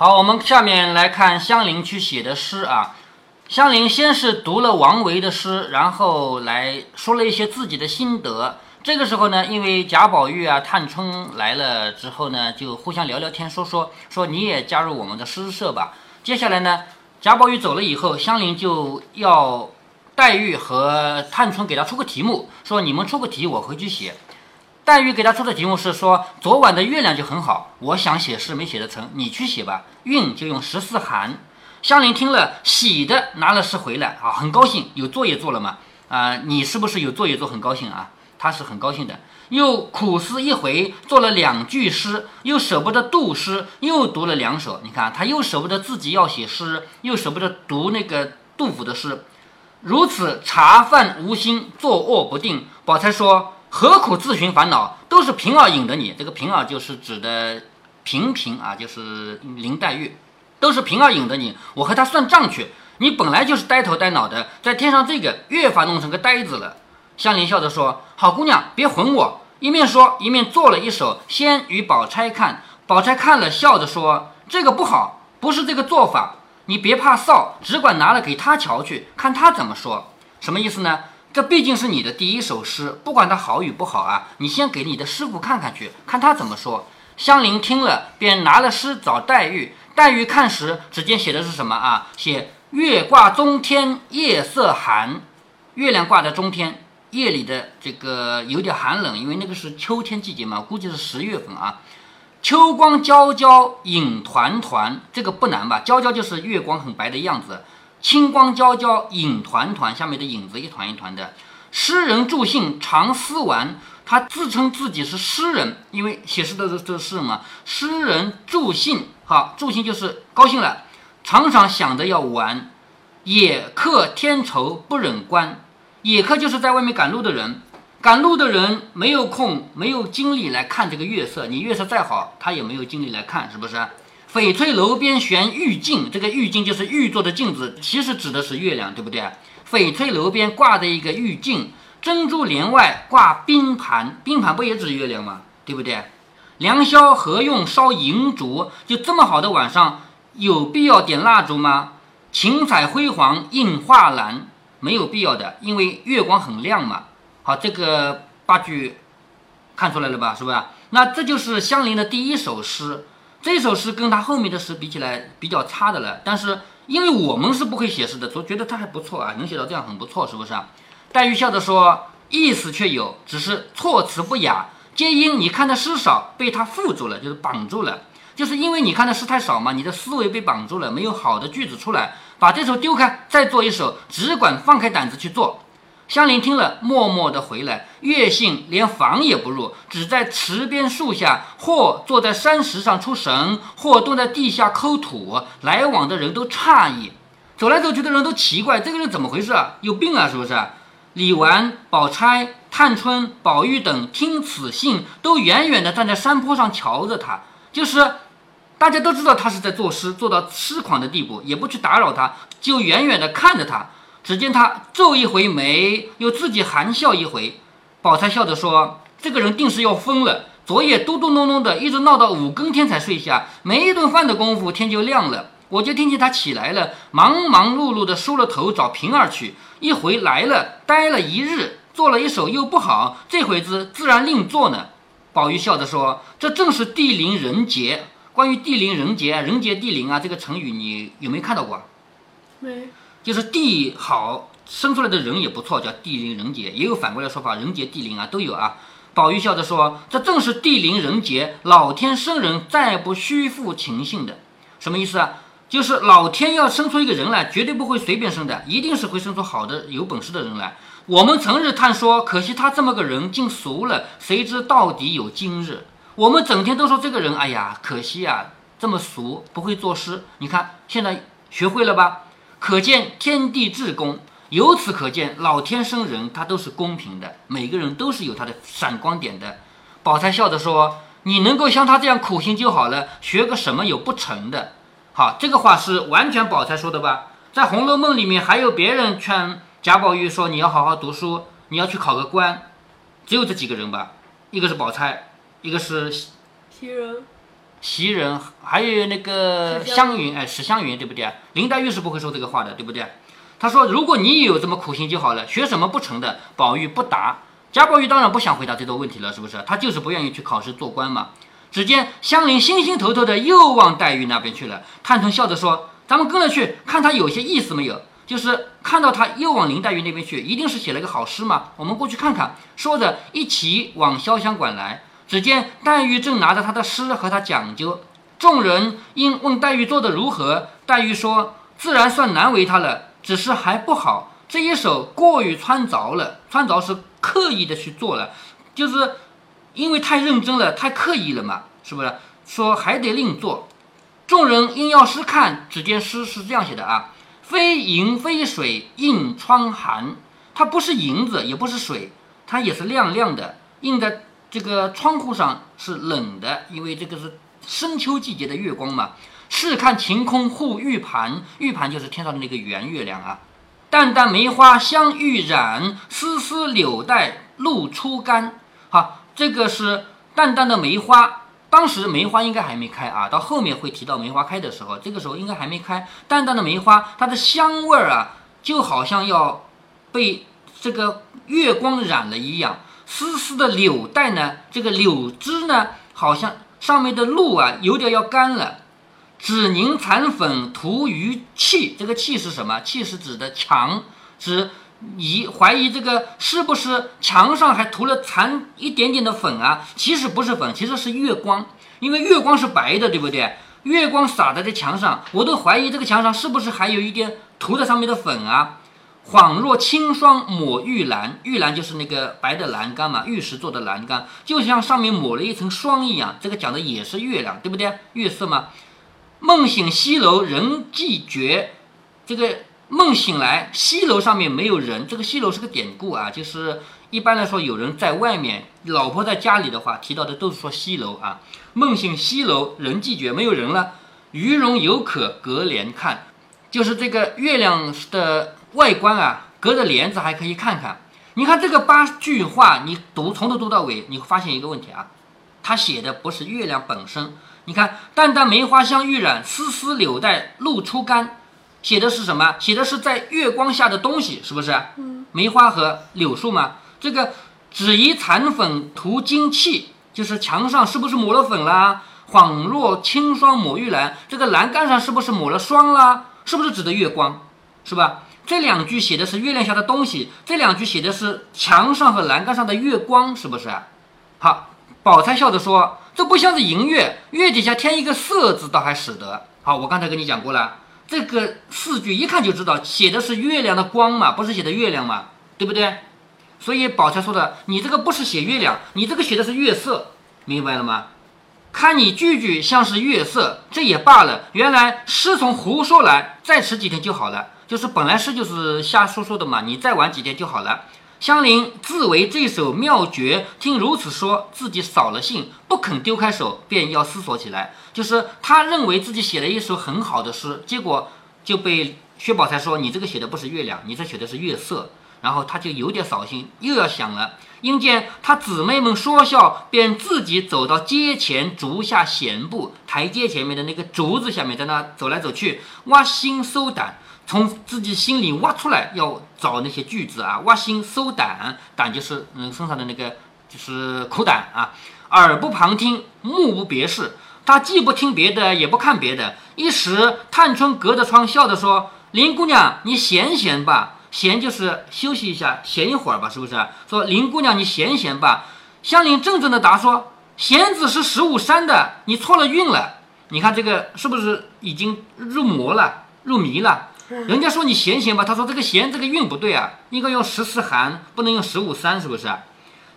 好，我们下面来看香菱去写的诗啊。香菱先是读了王维的诗，然后来说了一些自己的心得。这个时候呢，因为贾宝玉啊、探春来了之后呢，就互相聊聊天，说说说你也加入我们的诗社吧。接下来呢，贾宝玉走了以后，香菱就要黛玉和探春给他出个题目，说你们出个题，我回去写。黛玉给他出的题目是说，昨晚的月亮就很好，我想写诗没写得成，你去写吧。韵就用十四寒。香菱听了，喜的拿了诗回来啊，很高兴，有作业做了嘛。啊，你是不是有作业做，很高兴啊？他是很高兴的，又苦思一回，做了两句诗，又舍不得读诗，又读了两首。你看，他又舍不得自己要写诗，又舍不得读那个杜甫的诗，如此茶饭无心，坐卧不定。宝钗说：“何苦自寻烦恼？都是平儿引的你。”这个平儿就是指的平平啊，就是林黛玉，都是平儿引的你。我和她算账去。你本来就是呆头呆脑的，再添上这个，越发弄成个呆子了。香菱笑着说：“好姑娘，别哄我。”一面说，一面做了一首，先与宝钗看。宝钗看了，笑着说：“这个不好，不是这个做法。你别怕臊，只管拿了给他瞧去，看他怎么说。什么意思呢？这毕竟是你的第一首诗，不管它好与不好啊，你先给你的师傅看看去，看他怎么说。”香菱听了，便拿了诗找黛玉。黛玉看时，只见写的是什么啊？写月挂中天，夜色寒。月亮挂在中天。夜里的这个有点寒冷，因为那个是秋天季节嘛，估计是十月份啊。秋光皎皎，影团团，这个不难吧？皎皎就是月光很白的样子，清光皎皎，影团团，下面的影子一团一团的。诗人助兴常思玩，他自称自己是诗人，因为写诗的都都是诗人嘛。诗人助兴，好，助兴就是高兴了，常常想着要玩。野客添愁不忍观。野客就是在外面赶路的人，赶路的人没有空，没有精力来看这个月色。你月色再好，他也没有精力来看，是不是？翡翠楼边悬玉镜，这个玉镜就是玉做的镜子，其实指的是月亮，对不对？翡翠楼边挂着一个玉镜，珍珠帘外挂冰盘，冰盘不也指月亮吗？对不对？良宵何用烧银烛？就这么好的晚上，有必要点蜡烛吗？晴彩辉煌映画栏。没有必要的，因为月光很亮嘛。好，这个八句看出来了吧？是吧？那这就是香菱的第一首诗。这首诗跟他后面的诗比起来比较差的了。但是因为我们是不会写诗的，所以觉得他还不错啊，能写到这样很不错，是不是啊？黛玉笑着说：“意思却有，只是措辞不雅，皆因你看的诗少，被他缚住了，就是绑住了。就是因为你看的诗太少嘛，你的思维被绑住了，没有好的句子出来。”把这首丢开，再做一首，只管放开胆子去做。香菱听了，默默地回来。月信连房也不入，只在池边树下，或坐在山石上出神，或蹲在地下抠土。来往的人都诧异，走来走去的人都奇怪，这个人怎么回事啊？有病啊，是不是？李纨、宝钗、探春、宝玉等听此信，都远远地站在山坡上瞧着他，就是。大家都知道他是在作诗，做到痴狂的地步，也不去打扰他，就远远地看着他。只见他皱一回眉，又自己含笑一回。宝钗笑着说：“这个人定是要疯了。昨夜嘟嘟哝哝的，一直闹到五更天才睡下，没一顿饭的功夫，天就亮了。我就听见他起来了，忙忙碌碌的梳了头找平儿去。一回来了，待了一日，做了一首又不好，这会子自然另做呢。”宝玉笑着说：“这正是地灵人杰。”关于地灵人杰，人杰地灵啊，这个成语你有没有看到过？没，就是地好生出来的人也不错，叫地灵人杰，也有反过来说法，人杰地灵啊都有啊。宝玉笑着说：“这正是地灵人杰，老天生人再不虚负情性的，什么意思啊？就是老天要生出一个人来，绝对不会随便生的，一定是会生出好的有本事的人来。我们成日叹说，可惜他这么个人竟俗了，谁知到底有今日。”我们整天都说这个人，哎呀，可惜啊，这么俗，不会作诗。你看现在学会了吧？可见天地至公，由此可见，老天生人他都是公平的，每个人都是有他的闪光点的。宝钗笑着说：“你能够像他这样苦心就好了，学个什么有不成的？”好，这个话是完全宝钗说的吧？在《红楼梦》里面还有别人劝贾宝玉说：“你要好好读书，你要去考个官。”只有这几个人吧？一个是宝钗。一个是袭人，袭人，还有那个湘云，哎，史湘云，对不对？林黛玉是不会说这个话的，对不对？他说：“如果你有这么苦心就好了，学什么不成的？”宝玉不答。贾宝玉当然不想回答这个问题了，是不是？他就是不愿意去考试做官嘛。只见香菱心心头头的又往黛玉那边去了。探春笑着说：“咱们跟了去，看他有些意思没有？就是看到他又往林黛玉那边去，一定是写了个好诗嘛。我们过去看看。”说着，一起往潇湘馆来。只见黛玉正拿着他的诗和他讲究。众人因问黛玉做的如何，黛玉说：“自然算难为他了。”只是还不好，这一手过于穿凿了。穿凿是刻意的去做了，就是因为太认真了，太刻意了嘛，是不是？说还得另做。众人因要诗看，只见诗是这样写的啊：非银非水映窗寒。它不是银子，也不是水，它也是亮亮的，映在这个窗户上是冷的，因为这个是深秋季节的月光嘛。试看晴空护玉盘，玉盘就是天上的那个圆月亮啊。淡淡梅花香欲染，丝丝柳带露初干。好，这个是淡淡的梅花，当时梅花应该还没开啊。到后面会提到梅花开的时候，这个时候应该还没开。淡淡的梅花，它的香味儿啊，就好像要被这个月光染了一样。丝丝的柳带呢，这个柳枝呢，好像上面的露啊，有点要干了。只凝残粉涂于气，这个气是什么？气是指的墙，指疑怀疑这个是不是墙上还涂了残一点点的粉啊？其实不是粉，其实是月光，因为月光是白的，对不对？月光洒在这墙上，我都怀疑这个墙上是不是还有一点涂在上面的粉啊？恍若清霜抹玉栏，玉栏就是那个白的栏杆嘛，玉石做的栏杆，就像上面抹了一层霜一样。这个讲的也是月亮，对不对？月色嘛。梦醒西楼人寂绝，这个梦醒来西楼上面没有人，这个西楼是个典故啊，就是一般来说有人在外面，老婆在家里的话，提到的都是说西楼啊。梦醒西楼人寂绝，没有人了，鱼荣犹可隔帘看，就是这个月亮的外观啊，隔着帘子还可以看看。你看这个八句话，你读从头读到尾，你会发现一个问题啊，他写的不是月亮本身。你看，淡淡梅花香欲染，丝丝柳带露初干，写的是什么？写的是在月光下的东西，是不是？嗯，梅花和柳树嘛。这个只疑残粉涂金器，就是墙上是不是抹了粉啦？恍若清霜抹玉兰，这个栏杆上是不是抹了霜啦？是不是指的月光？是吧？这两句写的是月亮下的东西，这两句写的是墙上和栏杆上的月光，是不是？好，宝钗笑着说。这不像是银月，月底下添一个色字，倒还使得。好，我刚才跟你讲过了，这个四句一看就知道写的是月亮的光嘛，不是写的月亮嘛，对不对？所以宝钗说的，你这个不是写月亮，你这个写的是月色，明白了吗？看你句句像是月色，这也罢了。原来诗从胡说来，再迟几天就好了。就是本来诗就是瞎说说的嘛，你再晚几天就好了。香菱自为这首妙绝，听如此说，自己扫了兴，不肯丢开手，便要思索起来。就是他认为自己写了一首很好的诗，结果就被薛宝钗说：“你这个写的不是月亮，你这写的是月色。”然后他就有点扫兴，又要想了。因见他姊妹们说笑，便自己走到阶前竹下闲步，台阶前面的那个竹子下面，在那走来走去，挖心收胆。从自己心里挖出来，要找那些句子啊，挖心搜胆，胆就是嗯身上的那个就是苦胆啊。耳不旁听，目无别事，他既不听别的，也不看别的。一时，探春隔着窗笑着说：“林姑娘，你闲闲吧，闲就是休息一下，闲一会儿吧，是不是？”说林姑娘，你闲闲吧。香菱怔怔的答说：“弦子是十五山的，你错了韵了。你看这个是不是已经入魔了，入迷了？”人家说你闲闲吧，他说这个闲这个韵不对啊，应该用十四寒，不能用十五三，是不是？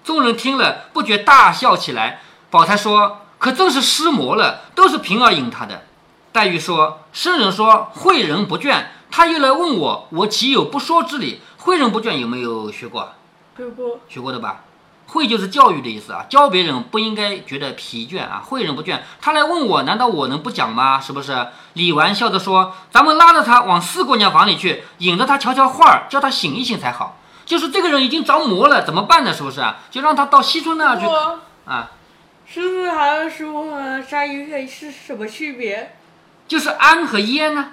众人听了不觉大笑起来。宝钗说：“可正是失魔了，都是平儿引他的。”黛玉说：“圣人说诲人不倦，他又来问我，我岂有不说之理？诲人不倦有没有学过？学过，学过的吧？”会就是教育的意思啊，教别人不应该觉得疲倦啊，诲人不倦。他来问我，难道我能不讲吗？是不是？李纨笑着说：“咱们拉着他往四姑娘房里去，引着他瞧瞧画儿，叫他醒一醒才好。就是这个人已经着魔了，怎么办呢？是不是啊？就让他到西村那儿去啊。十四还有十五和鲨鱼是什么区别？就是安和烟呢。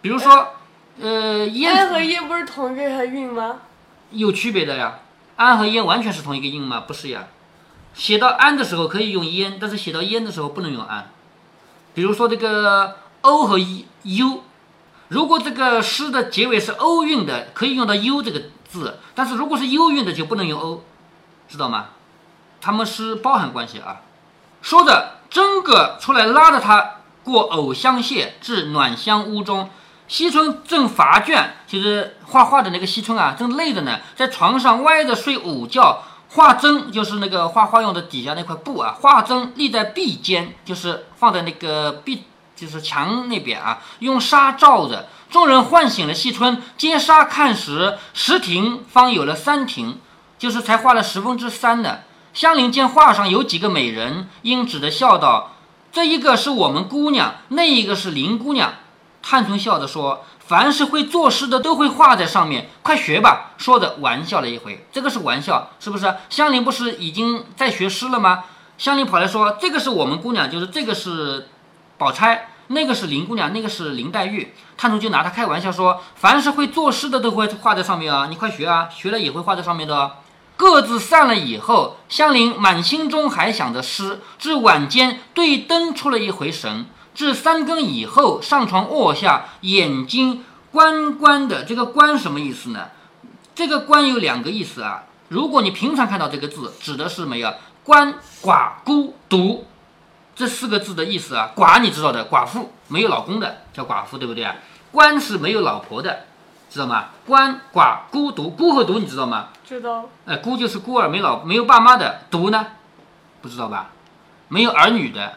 比如说，呃，烟和烟不是同一个韵吗？有区别的呀。安和烟完全是同一个音吗？不是呀。写到安的时候可以用烟，但是写到烟的时候不能用安。比如说这个 o 和 u，如果这个诗的结尾是 o 韵的，可以用到 u 这个字；但是如果是 u 韵的，就不能用 o，知道吗？他们是包含关系啊。说着，真个出来拉着他过藕香榭，至暖香屋中。惜春正乏倦，就是画画的那个惜春啊，正累着呢，在床上歪着睡午觉。画针就是那个画画用的底下那块布啊，画针立在壁间，就是放在那个壁，就是墙那边啊，用纱罩着。众人唤醒了惜春，揭纱看时，十亭方有了三亭，就是才画了十分之三呢。香菱见画上有几个美人，因指的笑道：“这一个是我们姑娘，那一个是林姑娘。”探春笑着说。凡是会作诗的都会画在上面，快学吧！说着玩笑了一回，这个是玩笑，是不是？香菱不是已经在学诗了吗？香菱跑来说：“这个是我们姑娘，就是这个是宝钗，那个是林姑娘，那个是林黛玉。”探春就拿她开玩笑说：“凡是会作诗的都会画在上面啊，你快学啊，学了也会画在上面的。”各自散了以后，香菱满心中还想着诗，至晚间对灯出了一回神。至三更以后，上床卧下，眼睛关关的。这个“关”什么意思呢？这个“关”有两个意思啊。如果你平常看到这个字，指的是没有“鳏寡孤独”这四个字的意思啊。寡你知道的，寡妇没有老公的叫寡妇，对不对啊？鳏是没有老婆的，知道吗？鳏寡孤独，孤和独你知道吗？知道。哎，孤就是孤儿，没老没有爸妈的；独呢，不知道吧？没有儿女的。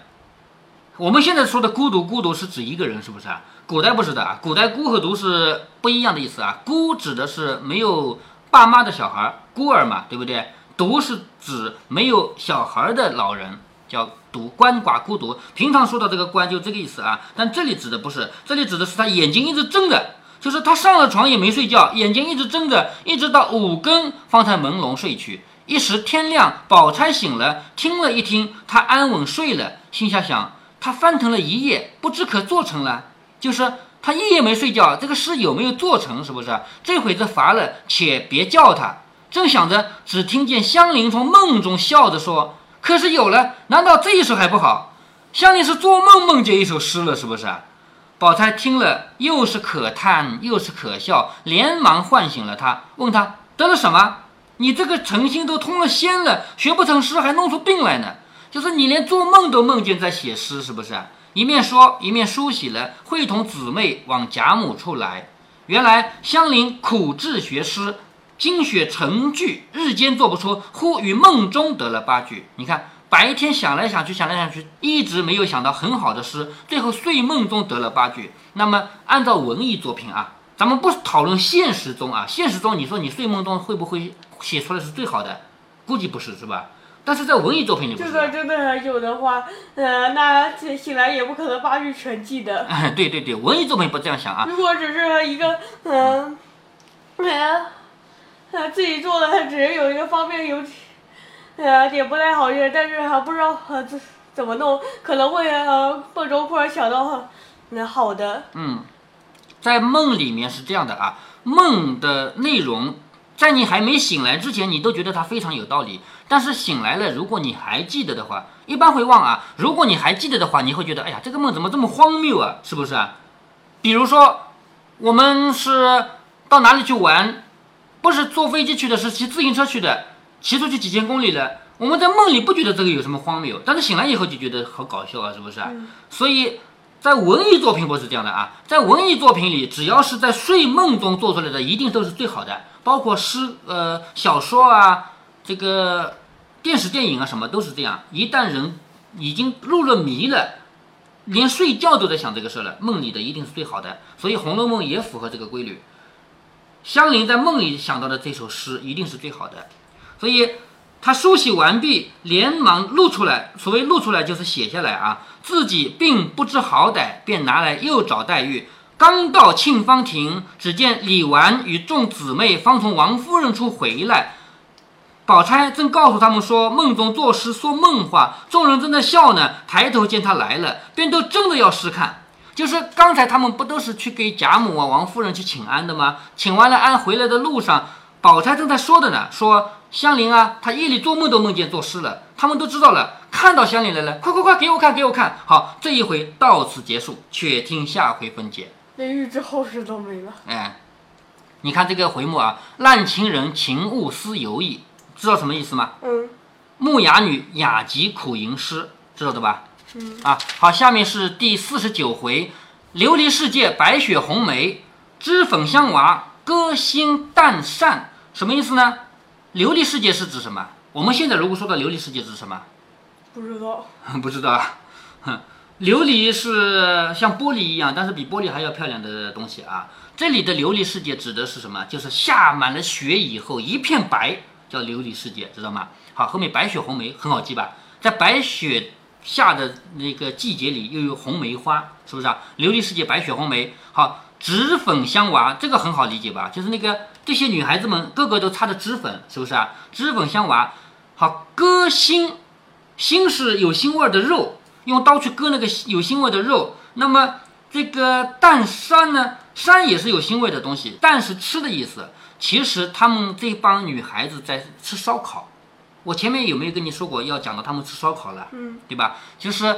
我们现在说的孤独，孤独是指一个人，是不是啊？古代不是的啊，古代孤和独是不一样的意思啊。孤指的是没有爸妈的小孩，孤儿嘛，对不对？独是指没有小孩的老人，叫独。鳏寡孤独，平常说到这个鳏就这个意思啊。但这里指的不是，这里指的是他眼睛一直睁着，就是他上了床也没睡觉，眼睛一直睁着，一直到五更方才朦胧睡去。一时天亮，宝钗醒了，听了一听，他安稳睡了，心下想。他翻腾了一夜，不知可做成了。就是他一夜没睡觉，这个诗有没有做成？是不是？这会子乏了，且别叫他。正想着，只听见香菱从梦中笑着说：“可是有了，难道这一首还不好？”香菱是做梦梦见一首诗了，是不是？宝钗听了，又是可叹又是可笑，连忙唤醒了他，问他得了什么？你这个诚心都通了仙了，学不成诗，还弄出病来呢？就是你连做梦都梦见在写诗，是不是？一面说一面梳洗了，会同姊妹往贾母处来。原来香菱苦志学诗，精选成句，日间做不出，忽于梦中得了八句。你看，白天想来想去，想来想去，一直没有想到很好的诗，最后睡梦中得了八句。那么按照文艺作品啊，咱们不讨论现实中啊，现实中你说你睡梦中会不会写出来是最好的？估计不是，是吧？但是在文艺作品里，这个真的有的话，呃，那醒来也不可能八句全记的。对对对，文艺作品不这样想啊。如果只是一个，嗯，哎呀，他自己做的，他只是有一个方面有，呃，点不太好用，但是还不知道怎怎么弄，可能会呃梦中忽然想到那好的。嗯，在梦里面是这样的啊，梦的内容。在你还没醒来之前，你都觉得它非常有道理。但是醒来了，如果你还记得的话，一般会忘啊。如果你还记得的话，你会觉得，哎呀，这个梦怎么这么荒谬啊？是不是啊？比如说，我们是到哪里去玩，不是坐飞机去的，是骑自行车去的，骑出去几千公里的。我们在梦里不觉得这个有什么荒谬，但是醒来以后就觉得好搞笑啊，是不是啊？所以。在文艺作品不是这样的啊，在文艺作品里，只要是在睡梦中做出来的，一定都是最好的。包括诗、呃小说啊，这个电视电影啊，什么都是这样。一旦人已经入了迷了，连睡觉都在想这个事了，梦里的一定是最好的。所以《红楼梦》也符合这个规律。香菱在梦里想到的这首诗一定是最好的，所以。他梳洗完毕，连忙录出来。所谓录出来，就是写下来啊。自己并不知好歹，便拿来又找黛玉。刚到沁芳亭，只见李纨与众姊妹方从王夫人处回来。宝钗正告诉他们说梦中作诗说梦话，众人正在笑呢。抬头见他来了，便都争着要试看。就是刚才他们不都是去给贾母啊、王夫人去请安的吗？请完了安回来的路上，宝钗正在说的呢，说香菱啊，她夜里做梦都梦见作诗了。他们都知道了，看到香菱来了，快快快，给我看，给我看。好，这一回到此结束，且听下回分解。连预知后事都没了。哎，你看这个回目啊，滥情人情物思犹矣，知道什么意思吗？嗯木雅女雅集苦吟诗，知道的吧？嗯啊，好，下面是第四十九回，琉璃世界白雪红梅，脂粉香娃歌星淡善，什么意思呢？琉璃世界是指什么？我们现在如果说到琉璃世界指什么？不知道。不知道啊，哼，琉璃是像玻璃一样，但是比玻璃还要漂亮的东西啊。这里的琉璃世界指的是什么？就是下满了雪以后一片白，叫琉璃世界，知道吗？好，后面白雪红梅很好记吧？在白雪下的那个季节里，又有红梅花，是不是啊？琉璃世界白雪红梅，好，脂粉香娃，这个很好理解吧？就是那个这些女孩子们个个都擦着脂粉，是不是啊？脂粉香娃，好，割心。心是有腥味儿的肉，用刀去割那个有腥味儿的肉。那么这个淡山呢，山也是有腥味的东西，淡是吃的意思。其实他们这帮女孩子在吃烧烤。我前面有没有跟你说过要讲到他们吃烧烤了，嗯对吧？就是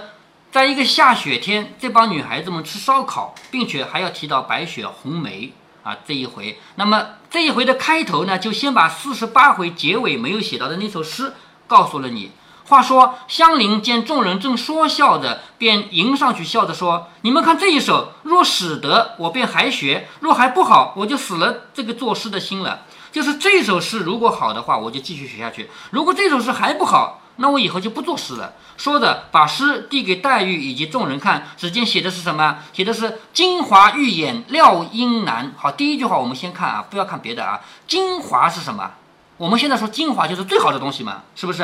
在一个下雪天，这帮女孩子们吃烧烤，并且还要提到白雪红梅啊这一回。那么这一回的开头呢，就先把四十八回结尾没有写到的那首诗告诉了你。话说香菱见众人正说笑着，便迎上去笑着说：“你们看这一首，若使得，我便还学；若还不好，我就死了这个作诗的心了。就是这首诗如果好的话，我就继续学下去；如果这首诗还不好，那我以后就不作诗了。”说着，把诗递给黛玉以及众人看，只见写的是什么？写的是“金华玉眼料英男”。好，第一句话我们先看啊，不要看别的啊。精华是什么？我们现在说精华就是最好的东西嘛，是不是？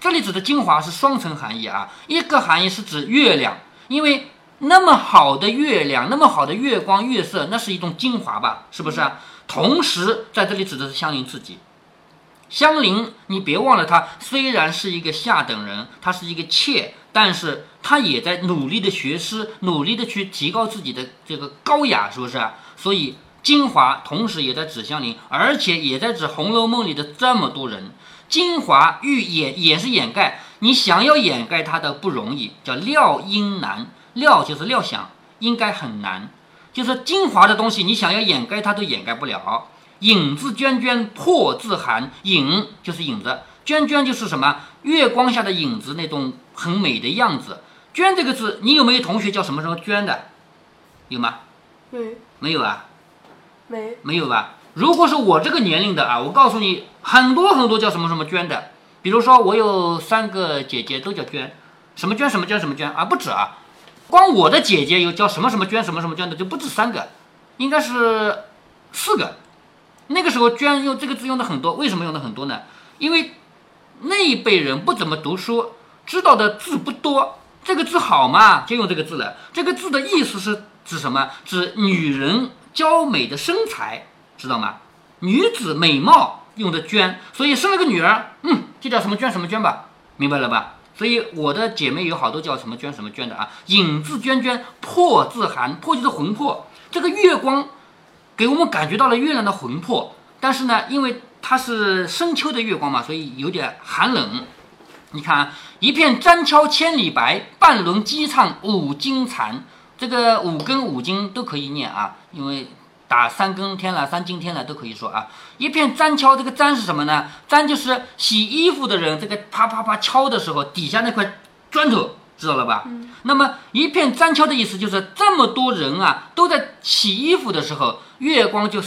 这里指的精华是双层含义啊，一个含义是指月亮，因为那么好的月亮，那么好的月光月色，那是一种精华吧，是不是啊？同时在这里指的是香菱自己。香菱，你别忘了，她虽然是一个下等人，她是一个妾，但是她也在努力的学诗，努力的去提高自己的这个高雅，是不是？所以精华同时也在指香菱，而且也在指《红楼梦》里的这么多人。精华欲掩也是掩盖，你想要掩盖它的不容易，叫料应难。料就是料想，应该很难，就是精华的东西，你想要掩盖它都掩盖不了。影子娟娟破字寒，影就是影子，娟娟就是什么？月光下的影子那种很美的样子。娟这个字，你有没有同学叫什么什么娟的？有吗？没没有啊，没没有吧？如果是我这个年龄的啊，我告诉你，很多很多叫什么什么娟的。比如说，我有三个姐姐都叫娟，什么娟什么娟什么娟啊，不止啊。光我的姐姐有叫什么什么娟什么什么娟的就不止三个，应该是四个。那个时候娟用这个字用的很多，为什么用的很多呢？因为那一辈人不怎么读书，知道的字不多，这个字好嘛，就用这个字了。这个字的意思是指什么？指女人娇美的身材。知道吗？女子美貌用的娟，所以生了个女儿，嗯，就叫什么娟什么娟吧，明白了吧？所以我的姐妹有好多叫什么娟什么娟的啊。影字娟娟，破字寒，破就是魂魄。这个月光给我们感觉到了月亮的魂魄，但是呢，因为它是深秋的月光嘛，所以有点寒冷。你看啊，一片沾敲千里白，半轮鸡唱五更残。这个五更五更都可以念啊，因为。打三更天了，三更天了都可以说啊。一片沾敲，这个沾是什么呢？沾就是洗衣服的人，这个啪啪啪敲的时候，底下那块砖头，知道了吧？嗯。那么一片簪敲的意思就是这么多人啊，都在洗衣服的时候，月光就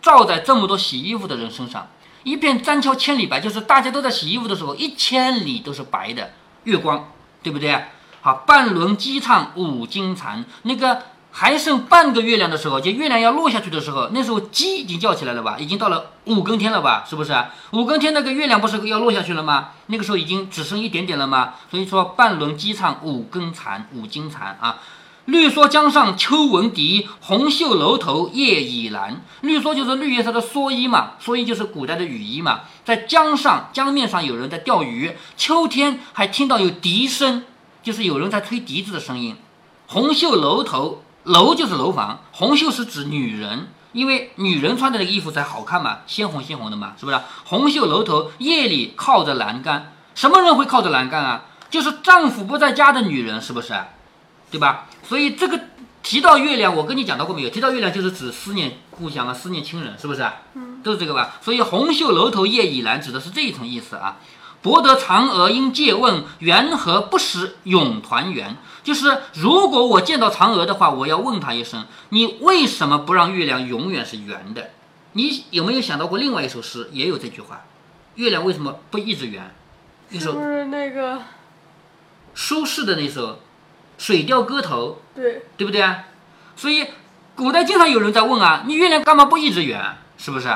照在这么多洗衣服的人身上。一片簪敲千里白，就是大家都在洗衣服的时候，一千里都是白的月光，对不对？好，半轮鸡唱五更残，那个。还剩半个月亮的时候，就月亮要落下去的时候，那时候鸡已经叫起来了吧？已经到了五更天了吧？是不是？五更天那个月亮不是要落下去了吗？那个时候已经只剩一点点了吗？所以说半轮鸡唱五更残，五更残啊。绿蓑江上秋闻笛，红袖楼头夜已阑。绿蓑就是绿叶色的蓑衣嘛，蓑衣就是古代的雨衣嘛。在江上，江面上有人在钓鱼，秋天还听到有笛声，就是有人在吹笛子的声音。红袖楼头，楼就是楼房，红袖是指女人，因为女人穿的那个衣服才好看嘛，鲜红鲜红的嘛，是不是？红袖楼头，夜里靠着栏杆，什么人会靠着栏杆啊？就是丈夫不在家的女人，是不是？对吧？所以这个提到月亮，我跟你讲到过没有？提到月亮就是指思念故乡啊，思念亲人，是不是？嗯，都是这个吧。所以红袖楼头夜已阑，指的是这一层意思啊。博得嫦娥应借问，缘何不识永团圆？就是如果我见到嫦娥的话，我要问她一声，你为什么不让月亮永远是圆的？你有没有想到过另外一首诗也有这句话？月亮为什么不一直圆？一首是那个苏轼的那首《水调歌头》。对，对不对啊？所以古代经常有人在问啊，你月亮干嘛不一直圆？是不是？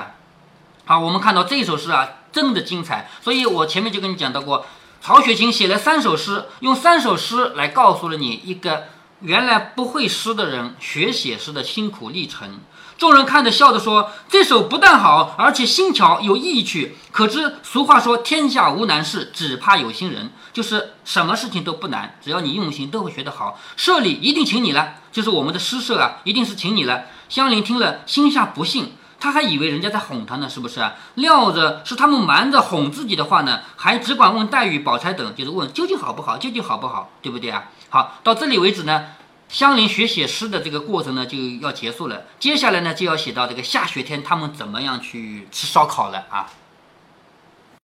好，我们看到这首诗啊，真的精彩。所以我前面就跟你讲到过，曹雪芹写了三首诗，用三首诗来告诉了你一个原来不会诗的人学写诗的辛苦历程。众人看着笑着说：“这首不但好，而且新巧有意趣。可知俗话说，天下无难事，只怕有心人。就是什么事情都不难，只要你用心，都会学得好。社里一定请你了，就是我们的诗社啊，一定是请你了。”香菱听了，心下不信，他还以为人家在哄他呢，是不是啊？料着是他们瞒着哄自己的话呢，还只管问黛玉、宝钗等，就是问究竟好不好，究竟好不好，对不对啊？好，到这里为止呢。香菱学写诗的这个过程呢，就要结束了。接下来呢，就要写到这个下雪天他们怎么样去吃烧烤了啊。